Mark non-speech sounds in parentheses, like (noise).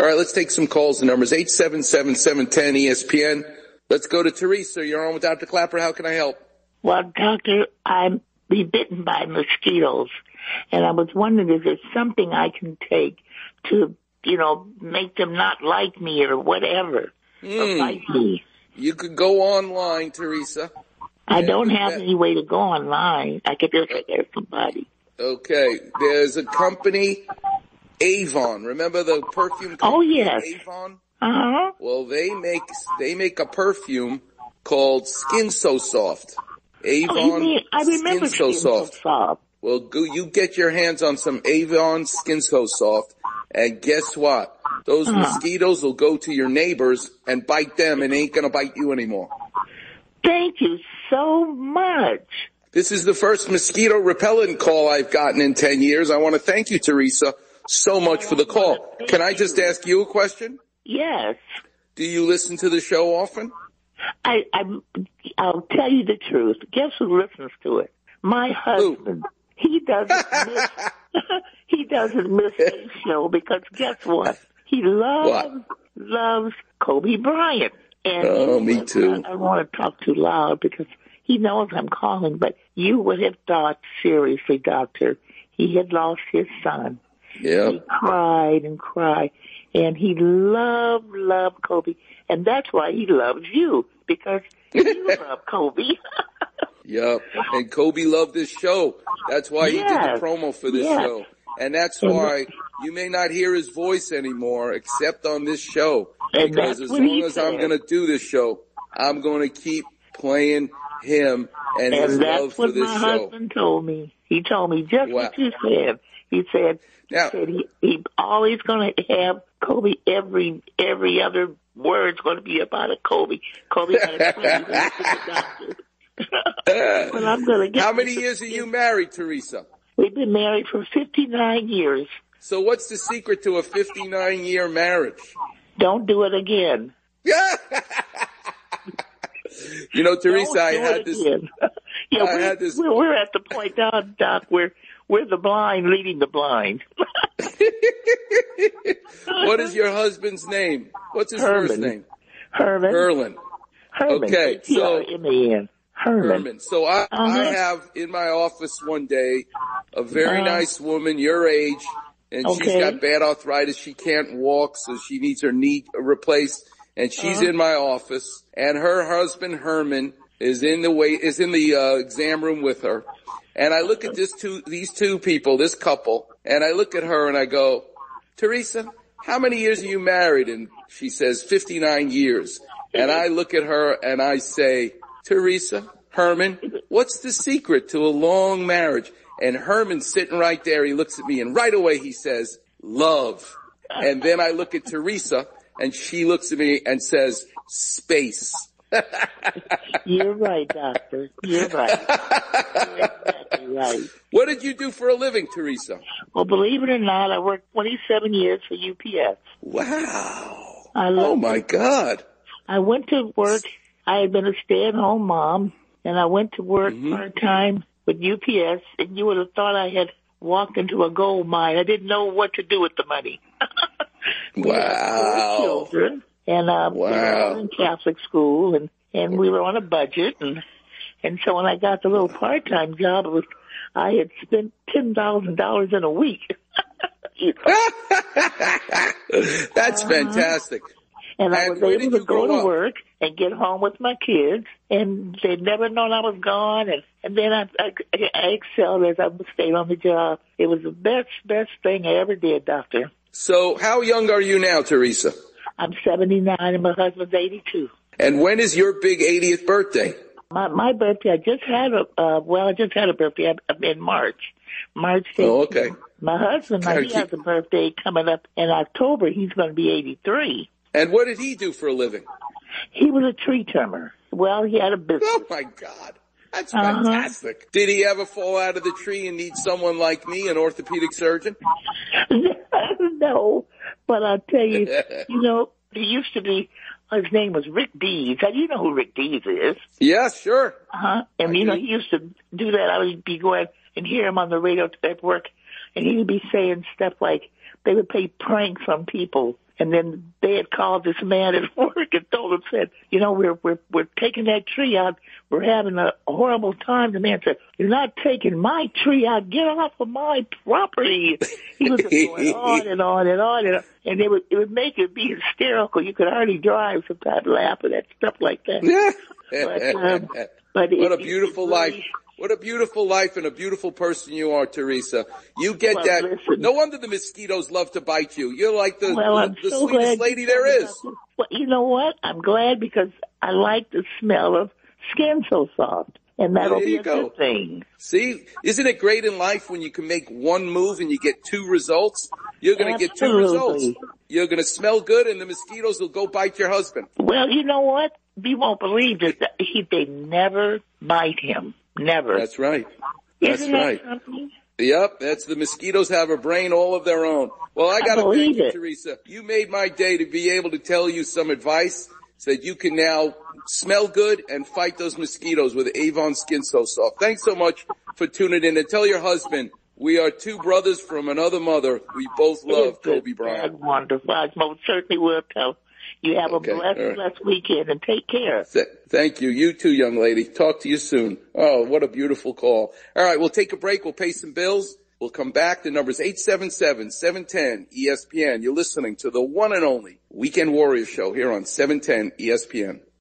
All right, let's take some calls. The number's 877-710-ESPN. Let's go to Teresa. You're on with Dr. Klapper. How can I help? Well, doctor, I'm be bitten by mosquitoes, and I was wondering if there's something I can take to, you know, make them not like me or whatever, or Hmm. bite me. You could go online, Teresa. I don't have that- any way to go online. I could just hear somebody. Okay, there's a company, Avon. Remember the perfume company? Oh, yes. Avon? Uh huh. Well, they make, they make a perfume called Skin So Soft. Avon Oh, mean, I remember Skin So Skin So Soft. Soft. Well, go, you get your hands on some Avon Skin So Soft, and guess what? Those Uh-huh. mosquitoes will go to your neighbors and bite them and ain't gonna bite you anymore. Thank you so much. This is the first mosquito repellent call I've gotten in 10 years. I want to thank you, Teresa, so much for the call. Can I just ask you a question? Yes. Do you listen to the show often? I, I, I'll tell you the truth. Guess who listens to it? My husband. He doesn't miss, (laughs) he doesn't miss a show because guess what? He loves, loves Kobe Bryant. And Oh, me too. I, I don't want to talk too loud because he knows I'm calling, but you would have thought seriously, doctor, he had lost his son. Yeah. He cried and cried. And he loved, loved Kobe. And that's why he loves you, because you (laughs) love Kobe. (laughs) Yep. And Kobe loved this show. That's why he did the promo for this Yes. show. And that's And why you may not hear his voice anymore except on this show. Because as long as I'm going to do this show, I'm going to keep playing him and, his and love that's what my husband told me. He told me just Wow. what you said. He said, Now- he said he, he always going to have Kobe. Every every other word's going to be about a Kobe. Kobe had a (laughs) Kobe. That's the doctor. (laughs) but I'm going to get. How many years are you married, Teresa? We've been married for 59 years. So what's the secret to a 59 year marriage? Don't do it again. (laughs) you know, Teresa, Don't I had this. again. yeah, I we're, had this- We're, we're at the point now, Doc, where we're the blind leading the blind. (laughs) What is your husband's name? What's his first name? Herman. Herman. Herman. Okay, so- H-E-R-M-A-N. Herman. Herman. So I, I Uh-huh. have in my office one day a very Uh-huh. nice woman your age and she's got bad arthritis. She can't walk, so she needs her knee replaced and she's Uh-huh. in my office and her husband Herman is in the way, is in the uh, exam room with her. And I look at this two, these two people, this couple, and I look at her and I go, Teresa, how many years are you married? And she says 59 years. And I look at her and I say, Teresa, Herman, what's the secret to a long marriage? And Herman's sitting right there. He looks at me and right away he says, love. And then I look at Teresa and she looks at me and says, space. You're right, doctor. You're right. You're exactly right. What did you do for a living, Teresa? Well, believe it or not, I worked 27 years for UPS. Wow. Oh my God. I went to work. I had been a stay-at-home mom, and I went to work Mm-hmm. part-time with UPS. And you would have thought I had walked into a gold mine. I didn't know what to do with the money. (laughs) We had four Wow. children, and uh, we were in Catholic school, and and we were on a budget, and and so when I got the little part-time job, it was I had spent ten thousand dollars in a week. You? (laughs) That's fantastic. And I And was able to go to up? work and get home with my kids, and they'd never known I was gone. And and then I I, I excelled as I stayed on the job. It was the best best thing I ever did, Doctor. So how young are you now, Teresa? I'm 79 and my husband's 82. And when is your big 80th birthday? My my birthday, I just had a uh, well, I just had a birthday in March, March. Oh, okay. My husband, now, he has a birthday coming up in October. He's going to be 83. And what did he do for a living? He was a tree trimmer. Well, he had a business. Oh my God. That's Uh-huh. fantastic. Did he ever fall out of the tree and need someone like me, an orthopedic surgeon? (laughs) no, but I'll tell you, (laughs) you know, he used to be, his name was Rick Dees. Now, you know who Rick Dees is. Yeah, sure. Uh-huh. And, I you know, do. he used to do that. I would be going and hear him on the radio at work, and he would be saying stuff like they would play pranks on people, And then they had called this man at (laughs) work and told him, said, you know, we're, we're, we're taking that tree out. We're having a horrible time. The man said, you're not taking my tree out. Get off of my property. He was going (laughs) on and on and on. And, and it would, it would make it be hysterical. You could hardly drive sometimes laughing at stuff like that. (laughs) but, um, but what it, a beautiful life. What a beautiful life and a beautiful person you are, Teresa. You get Well, that. listen. No wonder the mosquitoes love to bite you. You're like the, Well, the, the so sweetest lady there is. there told me is. about this. Well, you know what? I'm glad because I like the smell of skin so soft, and that'll There be you a go. good thing. See, isn't it great in life when you can make one move and you get two results? You're going to get two results. You're going to smell good and the mosquitoes will go bite your husband. Well, you know what? You won't believe this. He, they never bite him. Never. That's right. That's Isn't right. that something? Yep, that's the mosquitoes have a brain all of their own. Well, I gotta believe thank you, it. Teresa. You made my day to be able to tell you some advice so that you can now smell good and fight those mosquitoes with Avon Skin So Soft. Thanks so much for tuning in and tell your husband we are two brothers from another mother. We both love It is. Kobe Bryant. That's wonderful. I most certainly will tell. You have Okay, a blessed, right. blessed weekend and take care. Th- Thank you. You too, young lady. Talk to you soon. Oh, what a beautiful call. All right, we'll take a break. We'll pay some bills. We'll come back. The number's 877-710-ESPN. You're listening to the one and only Weekend Warrior Show here on 710 ESPN.